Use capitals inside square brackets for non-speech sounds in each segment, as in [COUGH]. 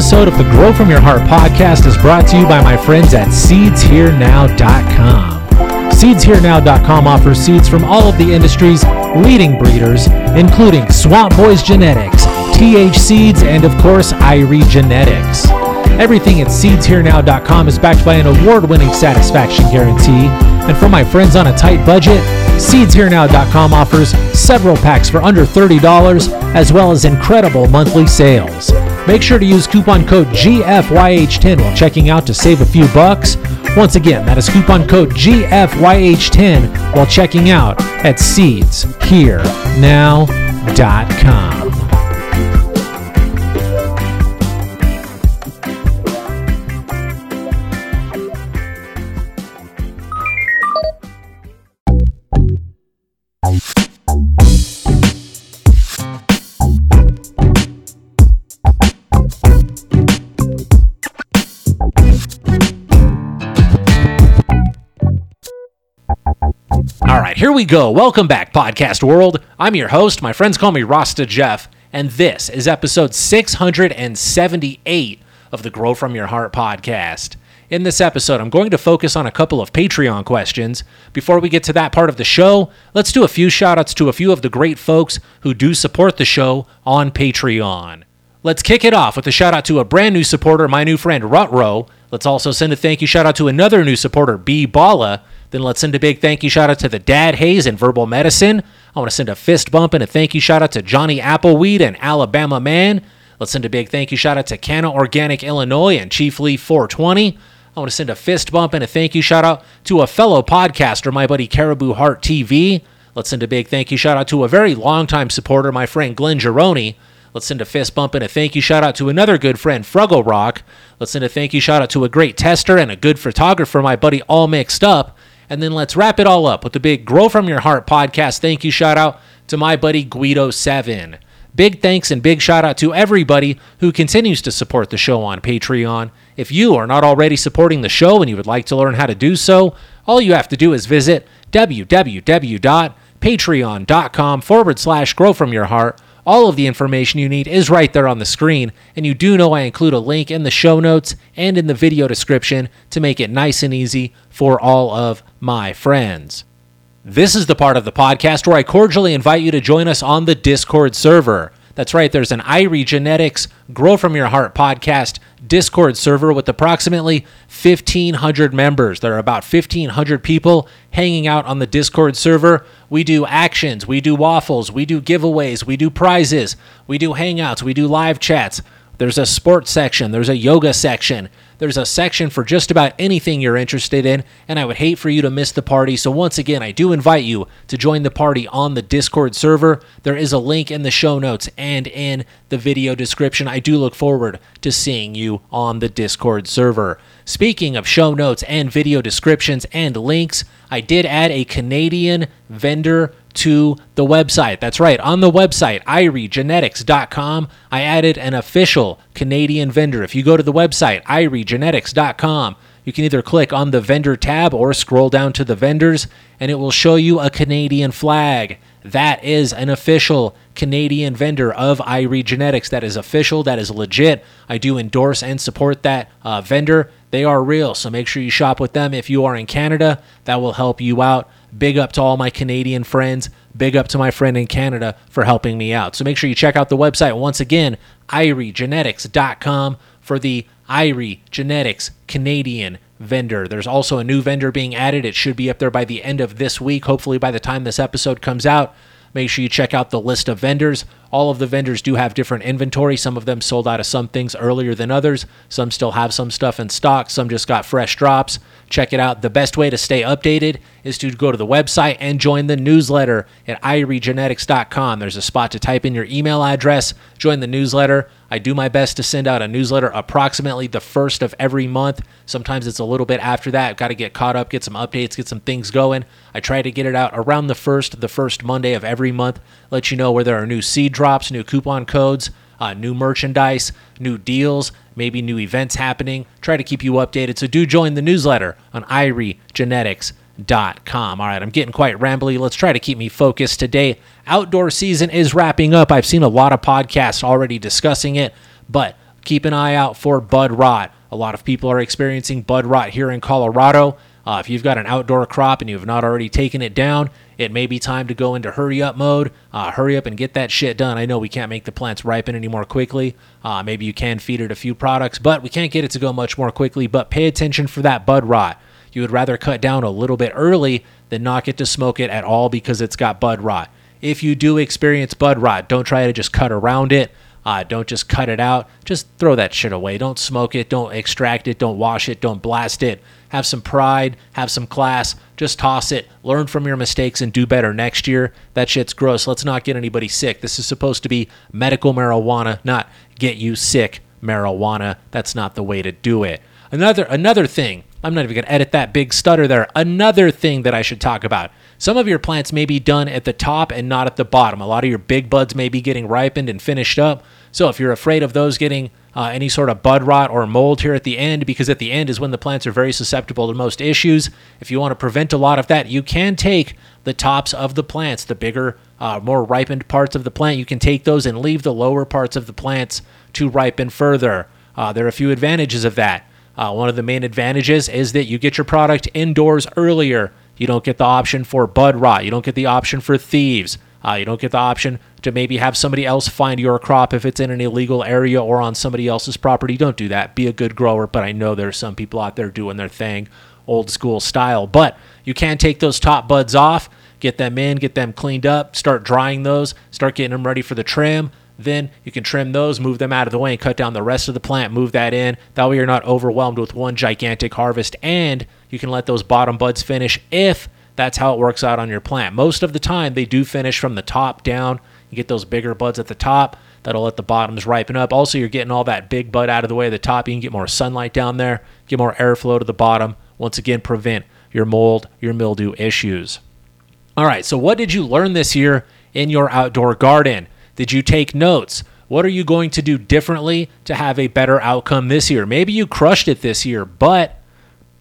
episode of the Grow From Your Heart podcast is brought to you by my friends at SeedsHereNow.com. SeedsHereNow.com offers seeds from all of the industry's leading breeders, including Swamp Boys Genetics, TH Seeds, and of course, Irie Genetics. Everything at SeedsHereNow.com is backed by an award winning satisfaction guarantee. And for my friends on a tight budget, SeedsHereNow.com offers several packs for under $30, as well as incredible monthly sales. Make sure to use coupon code GFYH10 while checking out to save a few bucks. Once again, that is coupon code GFYH10 while checking out at seedsherenow.com. All right, here we go. Welcome back, podcast world. I'm your host. My friends call me Rasta Jeff, and this is episode 678 of the Grow From Your Heart podcast. In this episode, I'm going to focus on a couple of Patreon questions. Before we get to that part of the show, let's do a few shout outs to a few of the great folks who do support the show on Patreon. Let's kick it off with a shout out to a brand new supporter, my new friend Rutro. Let's also send a thank you shout out to another new supporter, B Balla. Then let's send a big thank you shout out to the Dad Hayes and Verbal Medicine. I want to send a fist bump and a thank you shout out to Johnny Appleweed and Alabama Man. Let's send a big thank you shout out to Canna Organic Illinois and Chief Lee 420. I want to send a fist bump and a thank you shout out to a fellow podcaster, my buddy Caribou Heart TV. Let's send a big thank you shout out to a very longtime supporter, my friend Glenn Geroni. Let's send a fist bump and a thank you shout out to another good friend, Fruggle Rock. Let's send a thank you shout out to a great tester and a good photographer, my buddy All Mixed Up. And then let's wrap it all up with the big Grow From Your Heart podcast thank you shout out to my buddy Guido7. Big thanks and big shout out to everybody who continues to support the show on Patreon. If you are not already supporting the show and you would like to learn how to do so, all you have to do is visit www.patreon.com forward slash grow from your heart. All of the information you need is right there on the screen, and you do know I include a link in the show notes and in the video description to make it nice and easy for all of my friends. This is the part of the podcast where I cordially invite you to join us on the Discord server. That's right, there's an Irie Genetics Grow From Your Heart podcast Discord server with approximately 1,500 members. There are about 1,500 people hanging out on the Discord server. We do actions, we do waffles, we do giveaways, we do prizes, we do hangouts, we do live chats. There's a sports section, there's a yoga section, there's a section for just about anything you're interested in, and I would hate for you to miss the party. So, once again, I do invite you to join the party on the Discord server. There is a link in the show notes and in the video description. I do look forward to seeing you on the Discord server. Speaking of show notes and video descriptions and links, I did add a Canadian vendor to the website. That's right, on the website, iriegenetics.com, I added an official Canadian vendor. If you go to the website, iriegenetics.com, you can either click on the vendor tab or scroll down to the vendors, and it will show you a Canadian flag. That is an official Canadian vendor of Irie Genetics. That is official. That is legit. I do endorse and support that uh, vendor. They are real, so make sure you shop with them if you are in Canada. That will help you out. Big up to all my Canadian friends. Big up to my friend in Canada for helping me out. So make sure you check out the website once again, iriegenetics.com for the Irie Genetics Canadian vendor. There's also a new vendor being added. It should be up there by the end of this week, hopefully by the time this episode comes out. Make sure you check out the list of vendors. All of the vendors do have different inventory. Some of them sold out of some things earlier than others. Some still have some stuff in stock. Some just got fresh drops. Check it out. The best way to stay updated is to go to the website and join the newsletter at iriegenetics.com. There's a spot to type in your email address, join the newsletter. I do my best to send out a newsletter approximately the first of every month. Sometimes it's a little bit after that. I've got to get caught up, get some updates, get some things going. I try to get it out around the first, the first Monday of every month. Let you know where there are new seed drops, new coupon codes, uh, new merchandise, new deals, maybe new events happening. Try to keep you updated. So do join the newsletter on iriegenetics.com. All right, I'm getting quite rambly. Let's try to keep me focused today. Outdoor season is wrapping up. I've seen a lot of podcasts already discussing it, but keep an eye out for bud rot. A lot of people are experiencing bud rot here in Colorado. Uh, if you've got an outdoor crop and you have not already taken it down, it may be time to go into hurry up mode. Uh, hurry up and get that shit done. I know we can't make the plants ripen any more quickly. Uh, maybe you can feed it a few products, but we can't get it to go much more quickly. But pay attention for that bud rot. You would rather cut down a little bit early than not get to smoke it at all because it's got bud rot. If you do experience bud rot, don't try to just cut around it. Uh, don't just cut it out. Just throw that shit away. Don't smoke it. Don't extract it. Don't wash it. Don't blast it. Have some pride. Have some class. Just toss it. Learn from your mistakes and do better next year. That shit's gross. Let's not get anybody sick. This is supposed to be medical marijuana, not get you sick marijuana. That's not the way to do it. Another another thing. I'm not even going to edit that big stutter there. Another thing that I should talk about. Some of your plants may be done at the top and not at the bottom. A lot of your big buds may be getting ripened and finished up. So if you're afraid of those getting uh, any sort of bud rot or mold here at the end, because at the end is when the plants are very susceptible to most issues, if you want to prevent a lot of that, you can take the tops of the plants, the bigger, uh, more ripened parts of the plant, you can take those and leave the lower parts of the plants to ripen further. Uh, there are a few advantages of that. Uh, one of the main advantages is that you get your product indoors earlier. You don't get the option for bud rot. You don't get the option for thieves. Uh, you don't get the option to maybe have somebody else find your crop if it's in an illegal area or on somebody else's property. Don't do that. Be a good grower. But I know there are some people out there doing their thing, old school style. But you can take those top buds off, get them in, get them cleaned up, start drying those, start getting them ready for the trim. Then you can trim those, move them out of the way, and cut down the rest of the plant, move that in. That way you're not overwhelmed with one gigantic harvest, and you can let those bottom buds finish if that's how it works out on your plant. Most of the time, they do finish from the top down. You get those bigger buds at the top. That'll let the bottoms ripen up. Also, you're getting all that big bud out of the way at the top. You can get more sunlight down there, get more airflow to the bottom. Once again, prevent your mold, your mildew issues. All right, so what did you learn this year in your outdoor garden? Did you take notes? What are you going to do differently to have a better outcome this year? Maybe you crushed it this year, but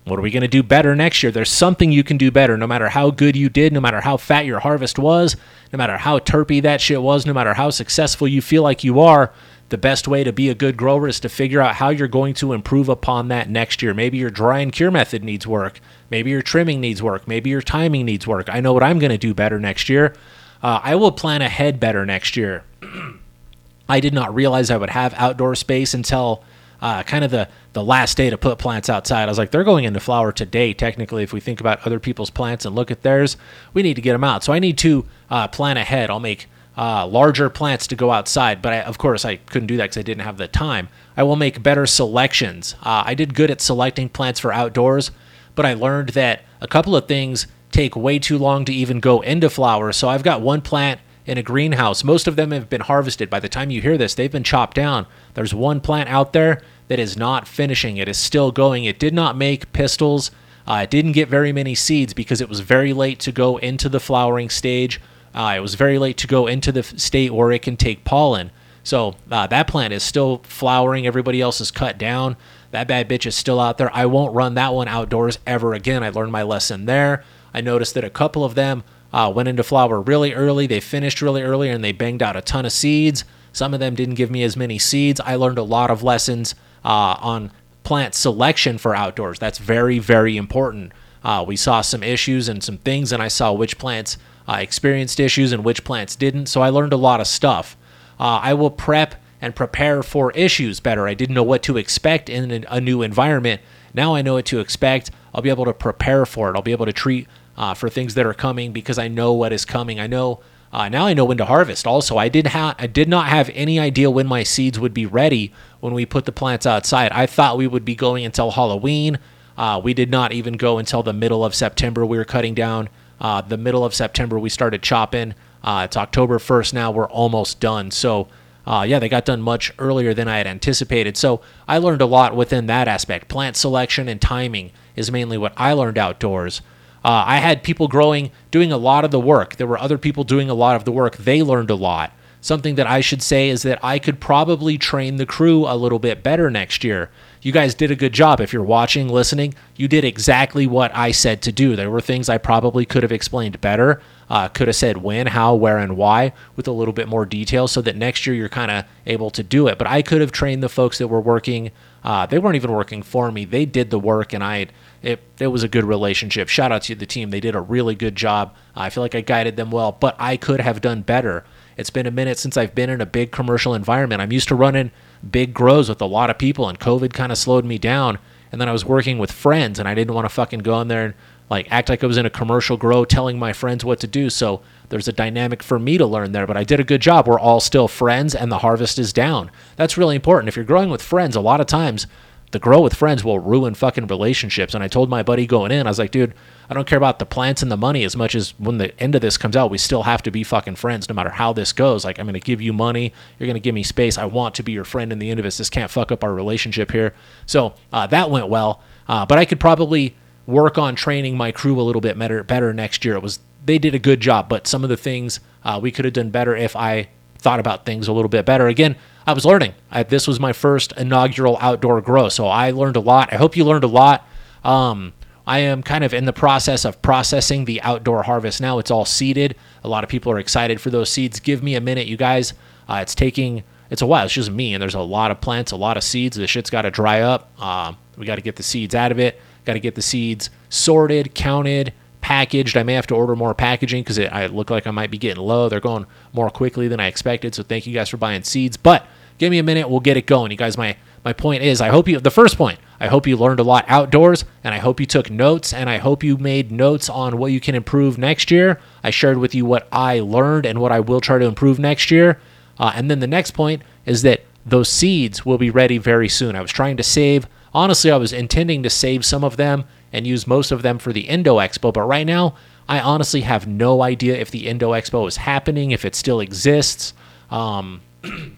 what are we going to do better next year? There's something you can do better, no matter how good you did, no matter how fat your harvest was, no matter how terpy that shit was, no matter how successful you feel like you are. The best way to be a good grower is to figure out how you're going to improve upon that next year. Maybe your dry and cure method needs work. Maybe your trimming needs work. Maybe your timing needs work. I know what I'm going to do better next year. Uh, I will plan ahead better next year. [CLEARS THROAT] I did not realize I would have outdoor space until uh, kind of the, the last day to put plants outside. I was like, they're going into flower today, technically. If we think about other people's plants and look at theirs, we need to get them out. So I need to uh, plan ahead. I'll make uh, larger plants to go outside, but I, of course I couldn't do that because I didn't have the time. I will make better selections. Uh, I did good at selecting plants for outdoors, but I learned that a couple of things take way too long to even go into flower. So I've got one plant in a greenhouse. Most of them have been harvested. By the time you hear this, they've been chopped down. There's one plant out there that is not finishing. It is still going. It did not make pistils. Uh, it didn't get very many seeds because it was very late to go into the flowering stage. Uh, it was very late to go into the state where it can take pollen. So uh, that plant is still flowering. Everybody else is cut down. That bad bitch is still out there. I won't run that one outdoors ever again. I learned my lesson there. I noticed that a couple of them uh, went into flower really early. They finished really early and they banged out a ton of seeds. Some of them didn't give me as many seeds. I learned a lot of lessons uh, on plant selection for outdoors. That's very, very important. Uh, we saw some issues and some things, and I saw which plants uh, experienced issues and which plants didn't. So I learned a lot of stuff. Uh, I will prep and prepare for issues better. I didn't know what to expect in a new environment. Now I know what to expect. I'll be able to prepare for it. I'll be able to treat uh, for things that are coming because I know what is coming. I know uh, now I know when to harvest. Also, I did ha- I did not have any idea when my seeds would be ready when we put the plants outside. I thought we would be going until Halloween. Uh, we did not even go until the middle of September. We were cutting down. Uh, the middle of September, we started chopping. Uh, it's October 1st now. We're almost done. So uh, yeah, they got done much earlier than I had anticipated. So I learned a lot within that aspect. Plant selection and timing is mainly what I learned outdoors. Uh, I had people growing, doing a lot of the work. There were other people doing a lot of the work. They learned a lot. Something that I should say is that I could probably train the crew a little bit better next year. You guys did a good job. If you're watching, listening, you did exactly what I said to do. There were things I probably could have explained better, uh, could have said when, how, where, and why with a little bit more detail so that next year you're kind of able to do it. But I could have trained the folks that were working. Uh, they weren't even working for me. They did the work, and I it, it was a good relationship. Shout out to the team. They did a really good job. I feel like I guided them well, but I could have done better. It's been a minute since I've been in a big commercial environment. I'm used to running big grows with a lot of people, and COVID kind of slowed me down. And then I was working with friends, and I didn't want to fucking go in there and like act like I was in a commercial grow telling my friends what to do. So there's a dynamic for me to learn there, but I did a good job. We're all still friends, and the harvest is down. That's really important. If you're growing with friends, a lot of times the grow with friends will ruin fucking relationships. And I told my buddy going in, I was like, dude, I don't care about the plants and the money as much as when the end of this comes out, we still have to be fucking friends no matter how this goes. Like, I'm going to give you money. You're going to give me space. I want to be your friend in the end of this. This can't fuck up our relationship here. So uh, that went well. Uh, but I could probably work on training my crew a little bit better, better next year. It was, they did a good job, but some of the things uh, we could have done better if I thought about things a little bit better. Again, I was learning. I, this was my first inaugural outdoor grow, so I learned a lot. I hope you learned a lot. Um, I am kind of in the process of processing the outdoor harvest now. It's all seeded. A lot of people are excited for those seeds. Give me a minute, you guys. Uh, it's taking it's a while. It's just me, and there's a lot of plants, a lot of seeds. The shit's got to dry up. Uh, we got to get the seeds out of it. Got to get the seeds sorted, counted, packaged. I may have to order more packaging because I look like I might be getting low. They're going more quickly than I expected. So thank you guys for buying seeds. But Give me a minute, we'll get it going. You guys, my my point is, I hope you the first point. I hope you learned a lot outdoors, and I hope you took notes, and I hope you made notes on what you can improve next year. I shared with you what I learned and what I will try to improve next year. Uh, and then the next point is that those seeds will be ready very soon. I was trying to save. Honestly, I was intending to save some of them and use most of them for the Indo Expo, but right now, I honestly have no idea if the Indo Expo is happening, if it still exists. Um, [CLEARS THROAT]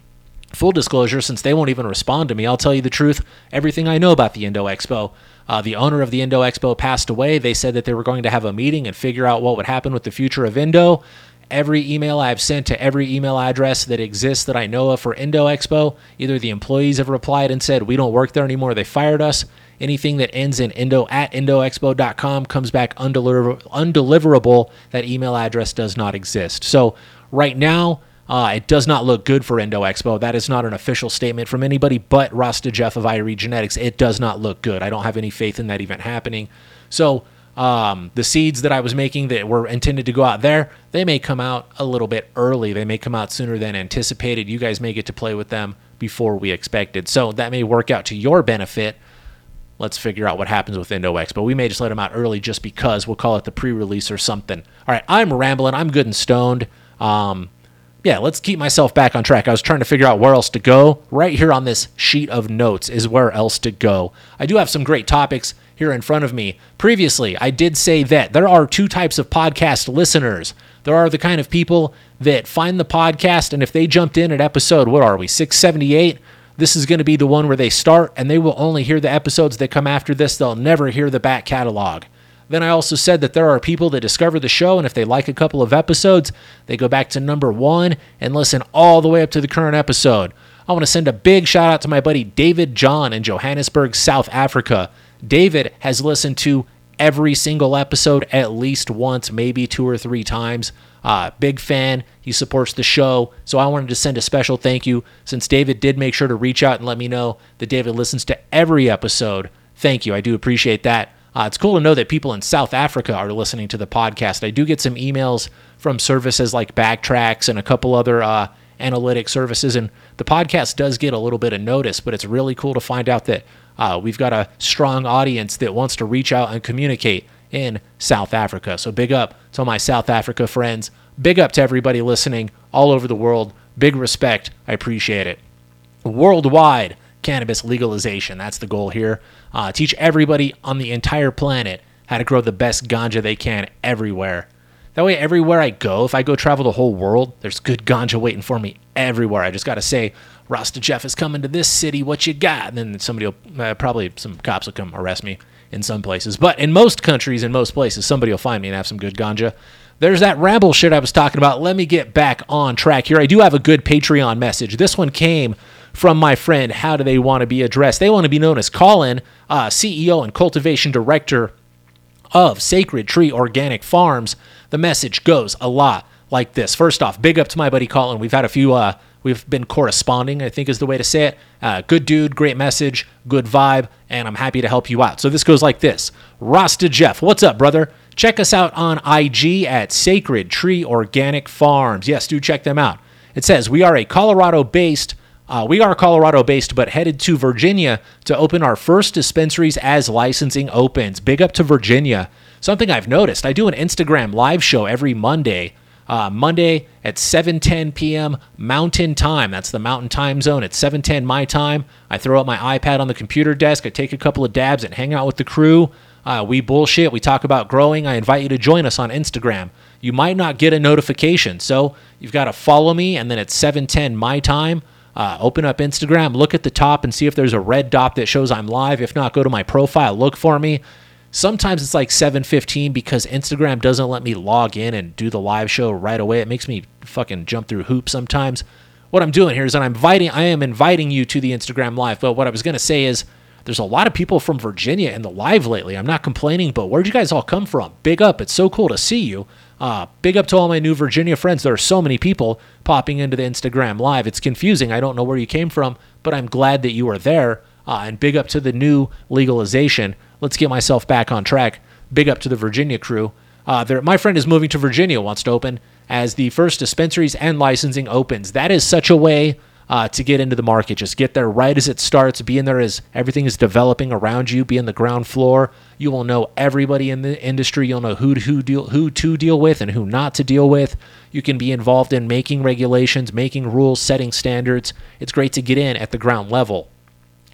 Full disclosure, since they won't even respond to me, I'll tell you the truth everything I know about the Indo Expo. Uh, the owner of the Indo Expo passed away. They said that they were going to have a meeting and figure out what would happen with the future of Indo. Every email I've sent to every email address that exists that I know of for Indo Expo, either the employees have replied and said, We don't work there anymore, they fired us. Anything that ends in Indo at IndoExpo.com comes back undeliver- undeliverable. That email address does not exist. So, right now, uh, it does not look good for Indo Expo. That is not an official statement from anybody but Rasta Jeff of Irie Genetics. It does not look good. I don't have any faith in that event happening. So um, the seeds that I was making that were intended to go out there, they may come out a little bit early. They may come out sooner than anticipated. You guys may get to play with them before we expected. So that may work out to your benefit. Let's figure out what happens with Indo But We may just let them out early just because. We'll call it the pre release or something. All right, I'm rambling. I'm good and stoned. Um, yeah, let's keep myself back on track. I was trying to figure out where else to go. Right here on this sheet of notes is where else to go. I do have some great topics here in front of me. Previously, I did say that there are two types of podcast listeners. There are the kind of people that find the podcast, and if they jumped in at episode, what are we, 678? This is going to be the one where they start, and they will only hear the episodes that come after this. They'll never hear the back catalog. Then I also said that there are people that discover the show, and if they like a couple of episodes, they go back to number one and listen all the way up to the current episode. I want to send a big shout out to my buddy David John in Johannesburg, South Africa. David has listened to every single episode at least once, maybe two or three times. Uh, big fan. He supports the show. So I wanted to send a special thank you since David did make sure to reach out and let me know that David listens to every episode. Thank you. I do appreciate that. Uh, it's cool to know that people in South Africa are listening to the podcast. I do get some emails from services like Backtracks and a couple other uh, analytic services, and the podcast does get a little bit of notice, but it's really cool to find out that uh, we've got a strong audience that wants to reach out and communicate in South Africa. So big up to my South Africa friends. Big up to everybody listening all over the world. Big respect. I appreciate it. Worldwide cannabis legalization. That's the goal here. Uh, teach everybody on the entire planet how to grow the best ganja they can everywhere. That way, everywhere I go, if I go travel the whole world, there's good ganja waiting for me everywhere. I just got to say, Rasta Jeff is coming to this city. What you got? And then somebody will, uh, probably some cops will come arrest me in some places. But in most countries, in most places, somebody will find me and have some good ganja. There's that ramble shit I was talking about. Let me get back on track here. I do have a good Patreon message. This one came from my friend. How do they want to be addressed? They want to be known as Colin, uh, CEO and cultivation director of Sacred Tree Organic Farms. The message goes a lot like this. First off, big up to my buddy Colin. We've had a few, uh, we've been corresponding, I think is the way to say it. Uh, good dude, great message, good vibe, and I'm happy to help you out. So this goes like this Rasta Jeff, what's up, brother? Check us out on IG at Sacred Tree Organic Farms. Yes, do check them out. It says, We are a Colorado based uh, we are Colorado based, but headed to Virginia to open our first dispensaries as licensing opens. Big up to Virginia. Something I've noticed I do an Instagram live show every Monday. Uh, Monday at 7:10 p.m. Mountain Time. That's the Mountain Time Zone. At 7:10 my time, I throw up my iPad on the computer desk. I take a couple of dabs and hang out with the crew. Uh, we bullshit. We talk about growing. I invite you to join us on Instagram. You might not get a notification, so you've got to follow me. And then at 7:10 my time, uh, open up Instagram, look at the top and see if there's a red dot that shows I'm live. If not, go to my profile, look for me. Sometimes it's like 7:15 because Instagram doesn't let me log in and do the live show right away. It makes me fucking jump through hoops sometimes. What I'm doing here is that I'm inviting I am inviting you to the Instagram live. But what I was going to say is there's a lot of people from Virginia in the live lately. I'm not complaining, but where'd you guys all come from? Big up. It's so cool to see you. Uh, big up to all my new Virginia friends. There are so many people popping into the Instagram live. It's confusing. I don't know where you came from, but I'm glad that you are there. Uh, and big up to the new legalization. Let's get myself back on track. Big up to the Virginia crew. Uh, my friend is moving to Virginia, wants to open as the first dispensaries and licensing opens. That is such a way uh, to get into the market. Just get there right as it starts. Be in there as everything is developing around you. Be in the ground floor. You will know everybody in the industry. You'll know who who deal who to deal with and who not to deal with. You can be involved in making regulations, making rules, setting standards. It's great to get in at the ground level.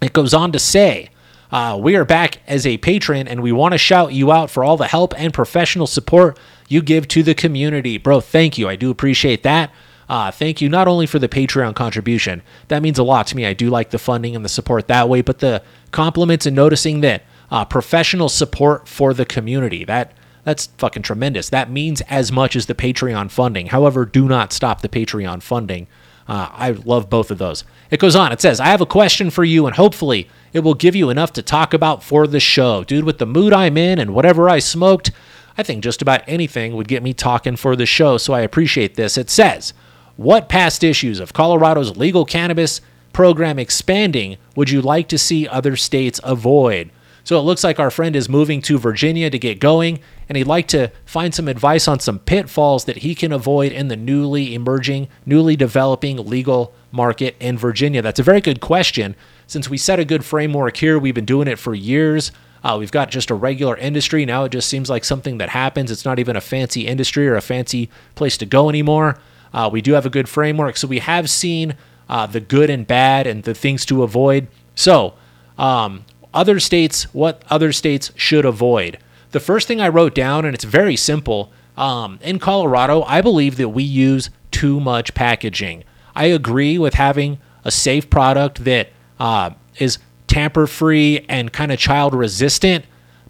It goes on to say. Uh, we are back as a patron and we want to shout you out for all the help and professional support you give to the community. Bro, thank you. I do appreciate that. Uh, thank you not only for the Patreon contribution, that means a lot to me. I do like the funding and the support that way, but the compliments and noticing that uh, professional support for the community that that's fucking tremendous. That means as much as the Patreon funding. However, do not stop the Patreon funding. Uh, I love both of those. It goes on. It says, I have a question for you, and hopefully it will give you enough to talk about for the show. Dude, with the mood I'm in and whatever I smoked, I think just about anything would get me talking for the show, so I appreciate this. It says, what past issues of Colorado's legal cannabis program expanding would you like to see other states avoid? So it looks like our friend is moving to Virginia to get going, and he'd like to find some advice on some pitfalls that he can avoid in the newly emerging, newly developing legal market in Virginia. That's a very good question. Since we set a good framework here, we've been doing it for years. Uh, we've got just a regular industry. Now it just seems like something that happens. It's not even a fancy industry or a fancy place to go anymore. Uh, we do have a good framework, so we have seen uh, the good and bad and the things to avoid. So, um, other states, what other states should avoid? The first thing I wrote down, and it's very simple. Um, in Colorado, I believe that we use too much packaging. I agree with having a safe product that uh, is tamper free and kind of child resistant,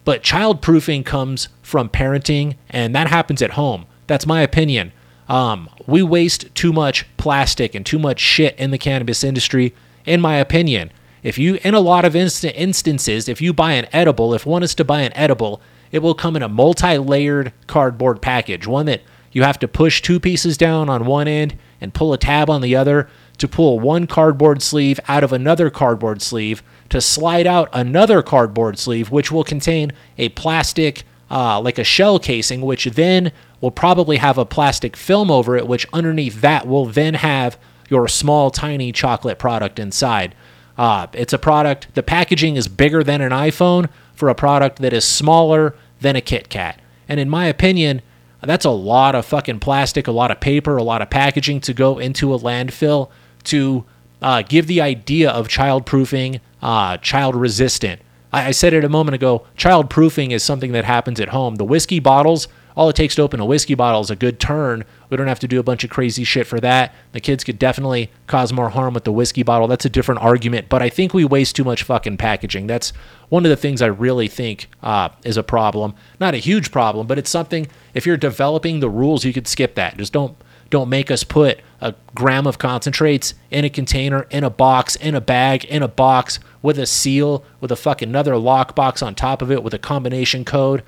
but child proofing comes from parenting, and that happens at home. That's my opinion. Um, we waste too much plastic and too much shit in the cannabis industry, in my opinion. If you, in a lot of inst- instances, if you buy an edible, if one is to buy an edible, it will come in a multi layered cardboard package, one that you have to push two pieces down on one end and pull a tab on the other to pull one cardboard sleeve out of another cardboard sleeve to slide out another cardboard sleeve, which will contain a plastic, uh, like a shell casing, which then will probably have a plastic film over it, which underneath that will then have your small, tiny chocolate product inside. Uh, it's a product, the packaging is bigger than an iPhone for a product that is smaller than a Kit Kat. And in my opinion, that's a lot of fucking plastic, a lot of paper, a lot of packaging to go into a landfill to uh, give the idea of child proofing, uh, child resistant. I, I said it a moment ago child proofing is something that happens at home. The whiskey bottles all it takes to open a whiskey bottle is a good turn. We don't have to do a bunch of crazy shit for that. The kids could definitely cause more harm with the whiskey bottle. That's a different argument, but I think we waste too much fucking packaging. That's one of the things I really think uh, is a problem. Not a huge problem, but it's something. If you're developing the rules, you could skip that. Just don't don't make us put a gram of concentrates in a container, in a box, in a bag, in a box with a seal, with a fucking another lockbox on top of it with a combination code.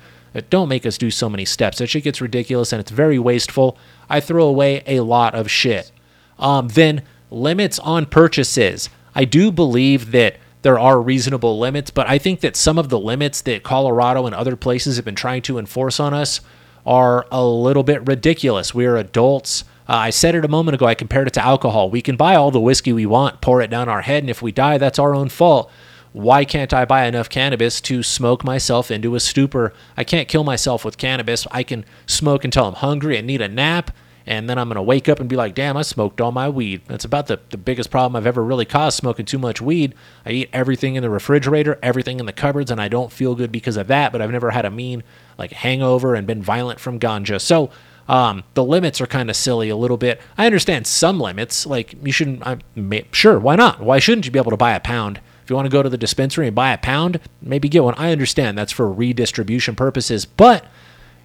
Don't make us do so many steps. That shit gets ridiculous and it's very wasteful. I throw away a lot of shit. Um, then limits on purchases. I do believe that there are reasonable limits, but I think that some of the limits that Colorado and other places have been trying to enforce on us are a little bit ridiculous. We're adults. Uh, I said it a moment ago. I compared it to alcohol. We can buy all the whiskey we want, pour it down our head, and if we die, that's our own fault. Why can't I buy enough cannabis to smoke myself into a stupor? I can't kill myself with cannabis. I can smoke until I'm hungry and need a nap, and then I'm going to wake up and be like, damn, I smoked all my weed. That's about the, the biggest problem I've ever really caused smoking too much weed. I eat everything in the refrigerator, everything in the cupboards, and I don't feel good because of that, but I've never had a mean like hangover and been violent from ganja. So, um, the limits are kind of silly a little bit. I understand some limits, like you shouldn't. I may, sure, why not? Why shouldn't you be able to buy a pound? You want to go to the dispensary and buy a pound, maybe get one. I understand that's for redistribution purposes, but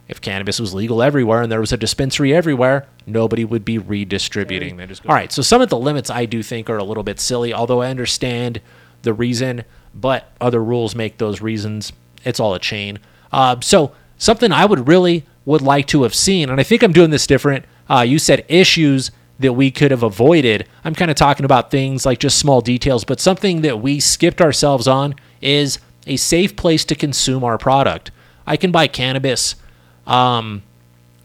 if cannabis was legal everywhere and there was a dispensary everywhere, nobody would be redistributing. All right, so some of the limits I do think are a little bit silly, although I understand the reason, but other rules make those reasons. It's all a chain. Uh, so something I would really would like to have seen, and I think I'm doing this different. Uh, you said issues that we could have avoided. I'm kind of talking about things like just small details, but something that we skipped ourselves on is a safe place to consume our product. I can buy cannabis. Um,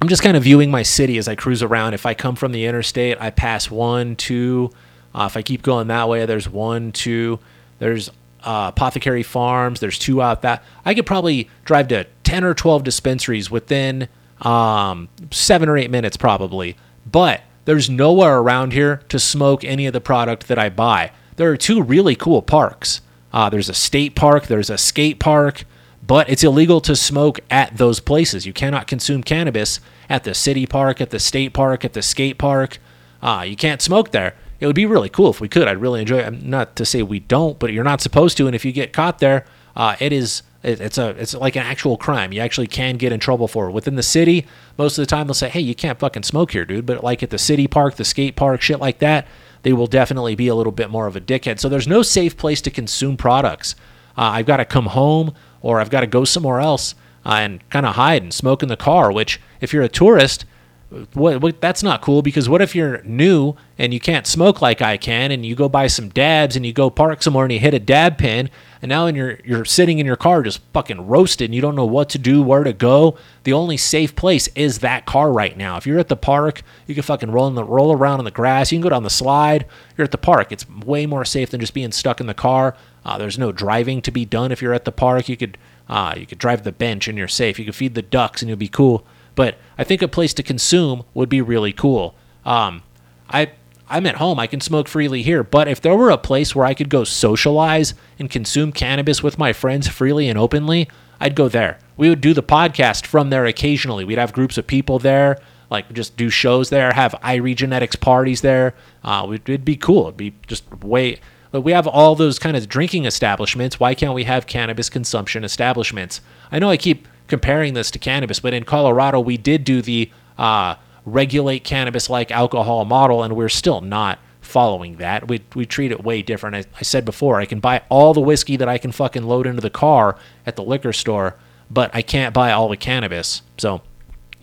I'm just kind of viewing my city as I cruise around. If I come from the interstate, I pass one, two. Uh, if I keep going that way, there's one, two. There's uh, Apothecary Farms. There's two out that I could probably drive to 10 or 12 dispensaries within um, seven or eight minutes, probably. But there's nowhere around here to smoke any of the product that I buy. There are two really cool parks. Uh, there's a state park, there's a skate park, but it's illegal to smoke at those places. You cannot consume cannabis at the city park, at the state park, at the skate park. Uh, you can't smoke there. It would be really cool if we could. I'd really enjoy it. Not to say we don't, but you're not supposed to. And if you get caught there, uh, it is it's a it's like an actual crime. You actually can get in trouble for it. Within the city, most of the time they'll say, "Hey, you can't fucking smoke here, dude." But like at the city park, the skate park, shit like that, they will definitely be a little bit more of a dickhead. So there's no safe place to consume products. Uh, I've got to come home or I've got to go somewhere else uh, and kind of hide and smoke in the car. Which, if you're a tourist, what, what, that's not cool because what if you're new and you can't smoke like I can and you go buy some dabs and you go park somewhere and you hit a dab pen and now and you're you're sitting in your car just fucking roasted and you don't know what to do, where to go. The only safe place is that car right now. If you're at the park, you can fucking roll in the roll around on the grass. You can go down the slide. You're at the park. It's way more safe than just being stuck in the car. Uh, there's no driving to be done if you're at the park. You could uh, you could drive the bench and you're safe. You could feed the ducks and you'll be cool. But I think a place to consume would be really cool. Um, I I'm at home. I can smoke freely here. But if there were a place where I could go socialize and consume cannabis with my friends freely and openly, I'd go there. We would do the podcast from there occasionally. We'd have groups of people there, like just do shows there, have Irie Genetics parties there. Uh, it'd be cool. It'd be just way. But we have all those kind of drinking establishments. Why can't we have cannabis consumption establishments? I know I keep comparing this to cannabis, but in Colorado, we did do the uh, regulate cannabis like alcohol model, and we're still not following that. We, we treat it way different. I, I said before, I can buy all the whiskey that I can fucking load into the car at the liquor store, but I can't buy all the cannabis. So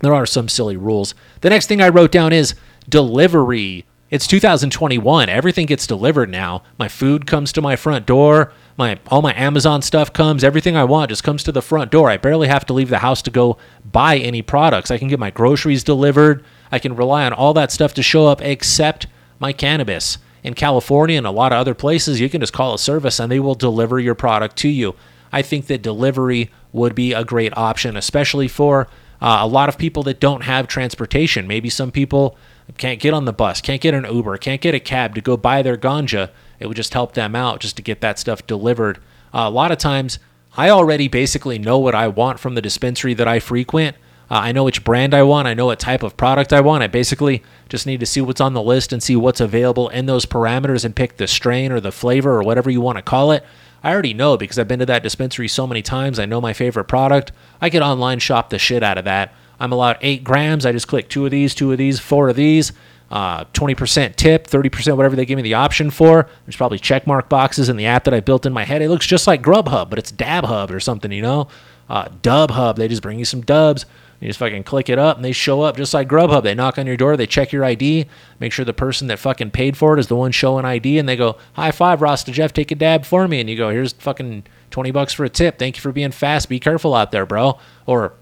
there are some silly rules. The next thing I wrote down is delivery. It's 2021. Everything gets delivered now. My food comes to my front door my all my Amazon stuff comes, everything I want just comes to the front door. I barely have to leave the house to go buy any products. I can get my groceries delivered. I can rely on all that stuff to show up except my cannabis. In California and a lot of other places, you can just call a service and they will deliver your product to you. I think that delivery would be a great option, especially for uh, a lot of people that don't have transportation. Maybe some people can't get on the bus, can't get an Uber, can't get a cab to go buy their ganja. It would just help them out just to get that stuff delivered. Uh, a lot of times, I already basically know what I want from the dispensary that I frequent. Uh, I know which brand I want. I know what type of product I want. I basically just need to see what's on the list and see what's available in those parameters and pick the strain or the flavor or whatever you want to call it. I already know because I've been to that dispensary so many times. I know my favorite product. I could online shop the shit out of that. I'm allowed eight grams. I just click two of these, two of these, four of these. Uh, 20% tip, 30%, whatever they give me the option for. There's probably check mark boxes in the app that I built in my head. It looks just like Grubhub, but it's DabHub or something, you know? Uh, Dub Hub, they just bring you some dubs. You just fucking click it up and they show up just like Grubhub. They knock on your door, they check your ID, make sure the person that fucking paid for it is the one showing ID, and they go, High five, Rasta Jeff, take a dab for me. And you go, Here's fucking 20 bucks for a tip. Thank you for being fast. Be careful out there, bro. Or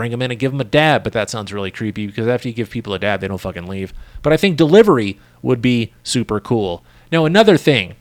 bring them in and give them a dab, but that sounds really creepy because after you give people a dab, they don't fucking leave. But I think delivery would be super cool. Now, another thing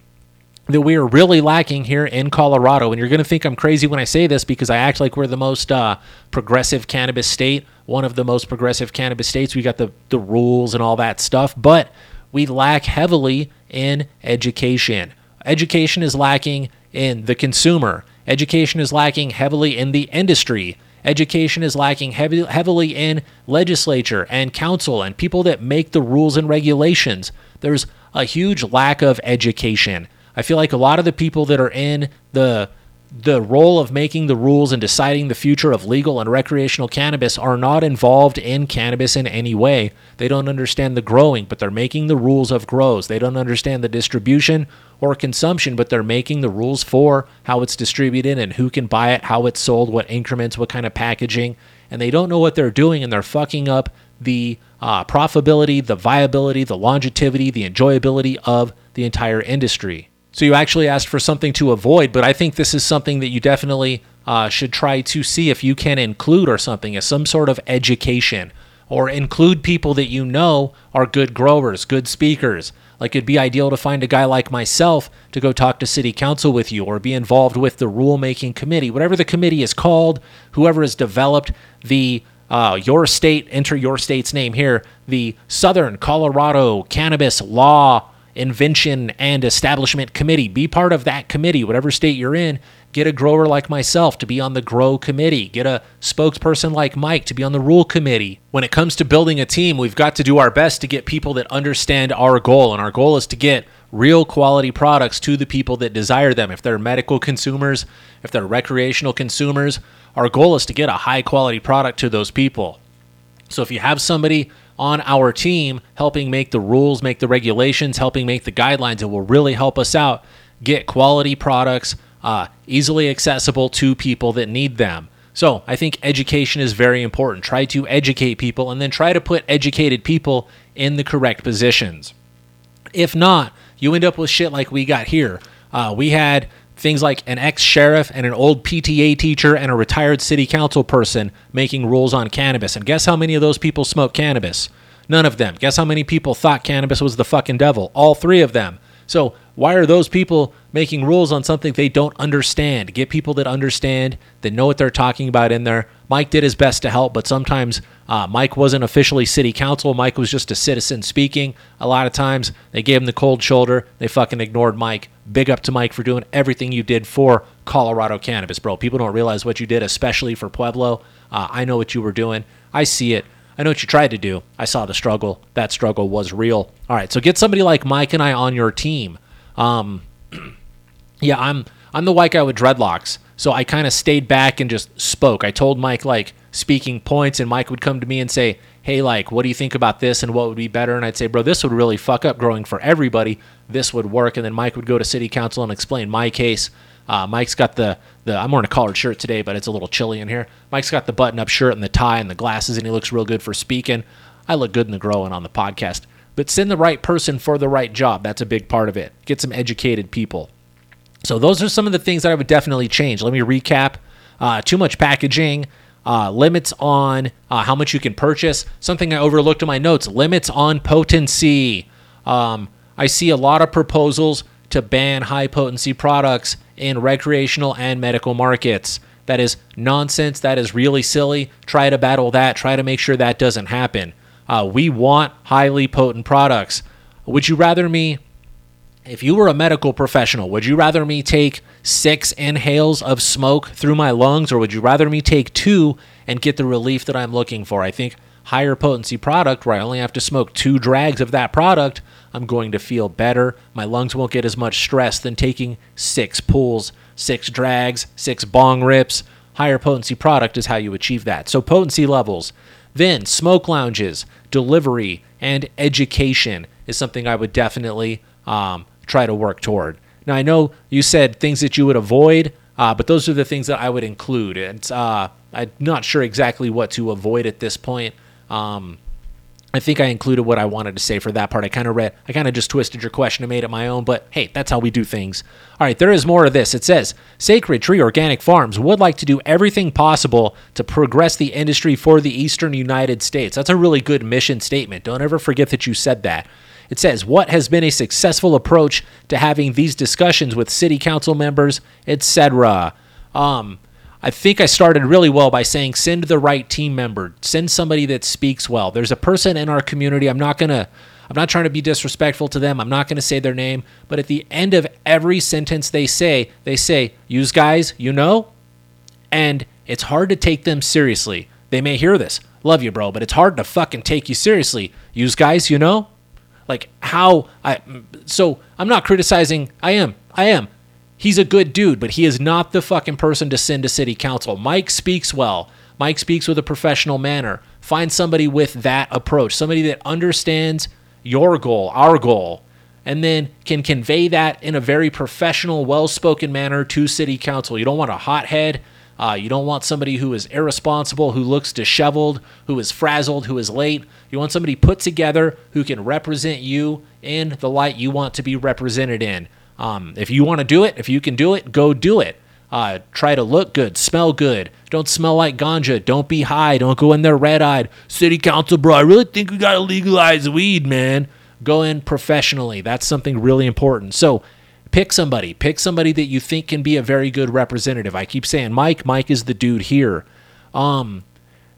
that we are really lacking here in Colorado, and you're going to think I'm crazy when I say this because I act like we're the most uh, progressive cannabis state, one of the most progressive cannabis states. We got the, the rules and all that stuff, but we lack heavily in education. Education is lacking in the consumer. Education is lacking heavily in the industry. Education is lacking heavy, heavily in legislature and council and people that make the rules and regulations. There's a huge lack of education. I feel like a lot of the people that are in the the role of making the rules and deciding the future of legal and recreational cannabis are not involved in cannabis in any way. They don't understand the growing, but they're making the rules of grows. They don't understand the distribution or consumption, but they're making the rules for how it's distributed and who can buy it, how it's sold, what increments, what kind of packaging. And they don't know what they're doing and they're fucking up the uh, profitability, the viability, the longevity, the enjoyability of the entire industry. So you actually asked for something to avoid, but I think this is something that you definitely uh, should try to see if you can include or something as some sort of education or include people that you know are good growers, good speakers. Like it'd be ideal to find a guy like myself to go talk to city council with you or be involved with the rulemaking committee, whatever the committee is called, whoever has developed the uh, your state, enter your state's name here, the Southern Colorado Cannabis Law Invention and Establishment Committee. Be part of that committee, whatever state you're in. Get a grower like myself to be on the grow committee. Get a spokesperson like Mike to be on the rule committee. When it comes to building a team, we've got to do our best to get people that understand our goal. And our goal is to get real quality products to the people that desire them. If they're medical consumers, if they're recreational consumers, our goal is to get a high quality product to those people. So if you have somebody on our team helping make the rules, make the regulations, helping make the guidelines. It will really help us out get quality products uh, easily accessible to people that need them. So I think education is very important. Try to educate people and then try to put educated people in the correct positions. If not, you end up with shit like we got here. Uh, we had things like an ex sheriff and an old PTA teacher and a retired city council person making rules on cannabis. And guess how many of those people smoke cannabis? None of them. Guess how many people thought cannabis was the fucking devil? All three of them. So, why are those people making rules on something they don't understand? Get people that understand, that know what they're talking about in there. Mike did his best to help, but sometimes uh, Mike wasn't officially city council. Mike was just a citizen speaking. A lot of times they gave him the cold shoulder. They fucking ignored Mike. Big up to Mike for doing everything you did for Colorado cannabis, bro. People don't realize what you did, especially for Pueblo. Uh, I know what you were doing. I see it. I know what you tried to do. I saw the struggle. That struggle was real. All right, so get somebody like Mike and I on your team. Um, [CLEARS THROAT] yeah, I'm I'm the white guy with dreadlocks, so I kind of stayed back and just spoke. I told Mike like speaking points, and Mike would come to me and say, "Hey, like, what do you think about this, and what would be better?" And I'd say, "Bro, this would really fuck up growing for everybody. This would work." And then Mike would go to city council and explain my case. Uh, Mike's got the, the I'm wearing a collared shirt today, but it's a little chilly in here. Mike's got the button up shirt and the tie and the glasses, and he looks real good for speaking. I look good in the growing on the podcast. But send the right person for the right job. That's a big part of it. Get some educated people. So those are some of the things that I would definitely change. Let me recap. Uh, too much packaging. Uh, limits on uh, how much you can purchase. Something I overlooked in my notes limits on potency. Um, I see a lot of proposals to ban high potency products in recreational and medical markets. That is nonsense. That is really silly. Try to battle that. Try to make sure that doesn't happen. Uh, we want highly potent products. Would you rather me, if you were a medical professional, would you rather me take six inhales of smoke through my lungs, or would you rather me take two and get the relief that I'm looking for. I think higher potency product where I only have to smoke two drags of that product, I'm going to feel better. My lungs won't get as much stress than taking six pulls, six drags, six bong rips. Higher potency product is how you achieve that. So, potency levels. Then, smoke lounges, delivery, and education is something I would definitely um, try to work toward. Now, I know you said things that you would avoid, uh, but those are the things that I would include. And uh, I'm not sure exactly what to avoid at this point. Um, I think I included what I wanted to say for that part. I kind of read, I kind of just twisted your question and made it my own, but hey, that's how we do things. All right, there is more of this. It says Sacred Tree Organic Farms would like to do everything possible to progress the industry for the eastern United States. That's a really good mission statement. Don't ever forget that you said that. It says, What has been a successful approach to having these discussions with city council members, etc.? Um, I think I started really well by saying send the right team member, send somebody that speaks well. There's a person in our community. I'm not going to I'm not trying to be disrespectful to them. I'm not going to say their name, but at the end of every sentence they say, they say, "Use guys, you know?" And it's hard to take them seriously. They may hear this. Love you, bro, but it's hard to fucking take you seriously. Use guys, you know? Like how I so I'm not criticizing. I am. I am he's a good dude, but he is not the fucking person to send to city council. Mike speaks well. Mike speaks with a professional manner. Find somebody with that approach, somebody that understands your goal, our goal, and then can convey that in a very professional, well spoken manner to city council. You don't want a hothead. Uh, you don't want somebody who is irresponsible, who looks disheveled, who is frazzled, who is late. You want somebody put together who can represent you in the light you want to be represented in. Um, if you want to do it, if you can do it, go do it. Uh, try to look good, smell good. Don't smell like ganja. Don't be high. Don't go in there red eyed. City council, bro, I really think we got to legalize weed, man. Go in professionally. That's something really important. So pick somebody. Pick somebody that you think can be a very good representative. I keep saying Mike. Mike is the dude here. Um,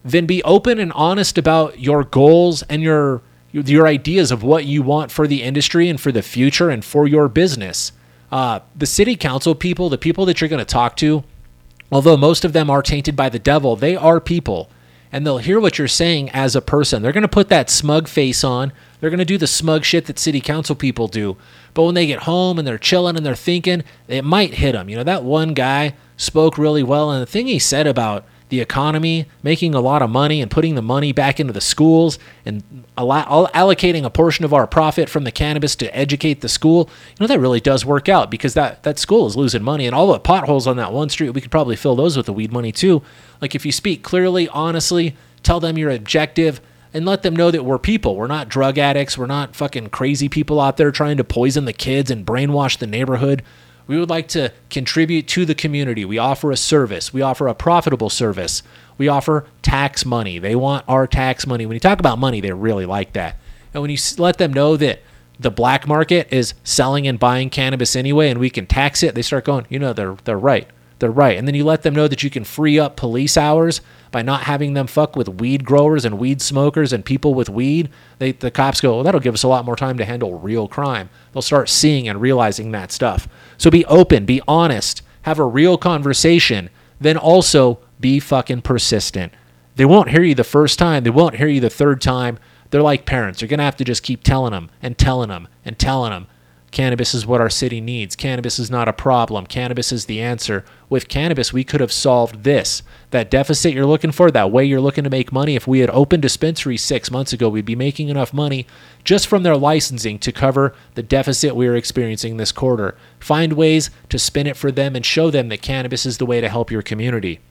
then be open and honest about your goals and your your ideas of what you want for the industry and for the future and for your business. Uh, the city council people, the people that you're going to talk to, although most of them are tainted by the devil, they are people and they'll hear what you're saying as a person. They're going to put that smug face on. They're going to do the smug shit that city council people do. But when they get home and they're chilling and they're thinking, it might hit them. You know, that one guy spoke really well. And the thing he said about the economy, making a lot of money and putting the money back into the schools and allocating a portion of our profit from the cannabis to educate the school, you know, that really does work out because that, that school is losing money. And all the potholes on that one street, we could probably fill those with the weed money too. Like if you speak clearly, honestly, tell them your objective and let them know that we're people. We're not drug addicts. We're not fucking crazy people out there trying to poison the kids and brainwash the neighborhood. We would like to contribute to the community. We offer a service. We offer a profitable service. We offer tax money. They want our tax money. When you talk about money, they really like that. And when you let them know that the black market is selling and buying cannabis anyway and we can tax it, they start going, you know, they're they're right. They're right. And then you let them know that you can free up police hours by not having them fuck with weed growers and weed smokers and people with weed. They, the cops go, well, that'll give us a lot more time to handle real crime. They'll start seeing and realizing that stuff. So be open, be honest, have a real conversation, then also be fucking persistent. They won't hear you the first time, they won't hear you the third time. They're like parents. You're going to have to just keep telling them and telling them and telling them Cannabis is what our city needs. Cannabis is not a problem. Cannabis is the answer. With cannabis, we could have solved this. That deficit you're looking for, that way you're looking to make money. If we had opened dispensaries six months ago, we'd be making enough money just from their licensing to cover the deficit we are experiencing this quarter. Find ways to spin it for them and show them that cannabis is the way to help your community.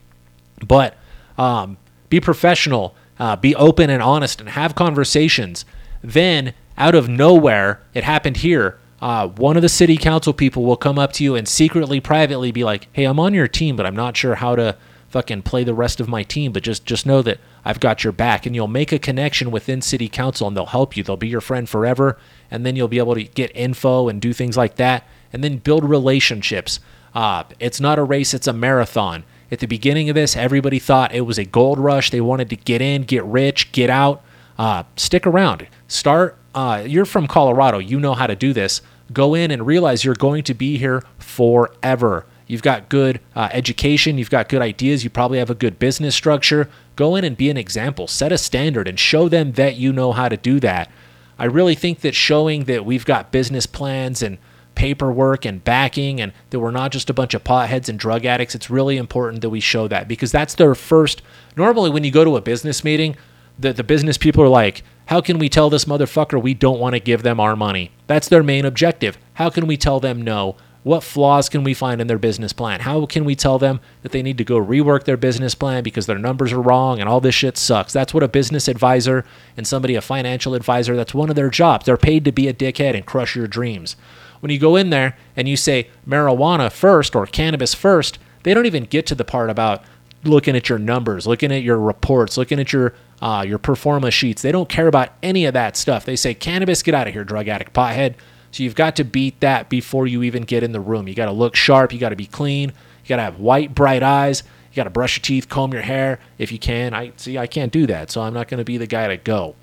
But um, be professional, uh, be open and honest, and have conversations. Then, out of nowhere, it happened here uh, one of the city council people will come up to you and secretly, privately be like, "Hey, I'm on your team, but I'm not sure how to fucking play the rest of my team. But just just know that I've got your back." And you'll make a connection within city council, and they'll help you. They'll be your friend forever, and then you'll be able to get info and do things like that, and then build relationships. Uh, it's not a race; it's a marathon. At the beginning of this, everybody thought it was a gold rush. They wanted to get in, get rich, get out. Uh, stick around. Start. Uh, you're from Colorado. You know how to do this go in and realize you're going to be here forever. You've got good uh, education, you've got good ideas, you probably have a good business structure. Go in and be an example, set a standard, and show them that you know how to do that. I really think that showing that we've got business plans and paperwork and backing and that we're not just a bunch of potheads and drug addicts, it's really important that we show that because that's their first. Normally, when you go to a business meeting, the, the business people are like, how can we tell this motherfucker we don't want to give them our money? That's their main objective. How can we tell them no? What flaws can we find in their business plan? How can we tell them that they need to go rework their business plan because their numbers are wrong and all this shit sucks? That's what a business advisor and somebody, a financial advisor, that's one of their jobs. They're paid to be a dickhead and crush your dreams. When you go in there and you say marijuana first or cannabis first, they don't even get to the part about looking at your numbers, looking at your reports, looking at your uh, your performance sheets. They don't care about any of that stuff. They say cannabis, get out of here, drug addict, pothead. So you've got to beat that before you even get in the room. You got to look sharp. You got to be clean. You got to have white, bright eyes. You got to brush your teeth, comb your hair if you can. I see. I can't do that, so I'm not going to be the guy to go.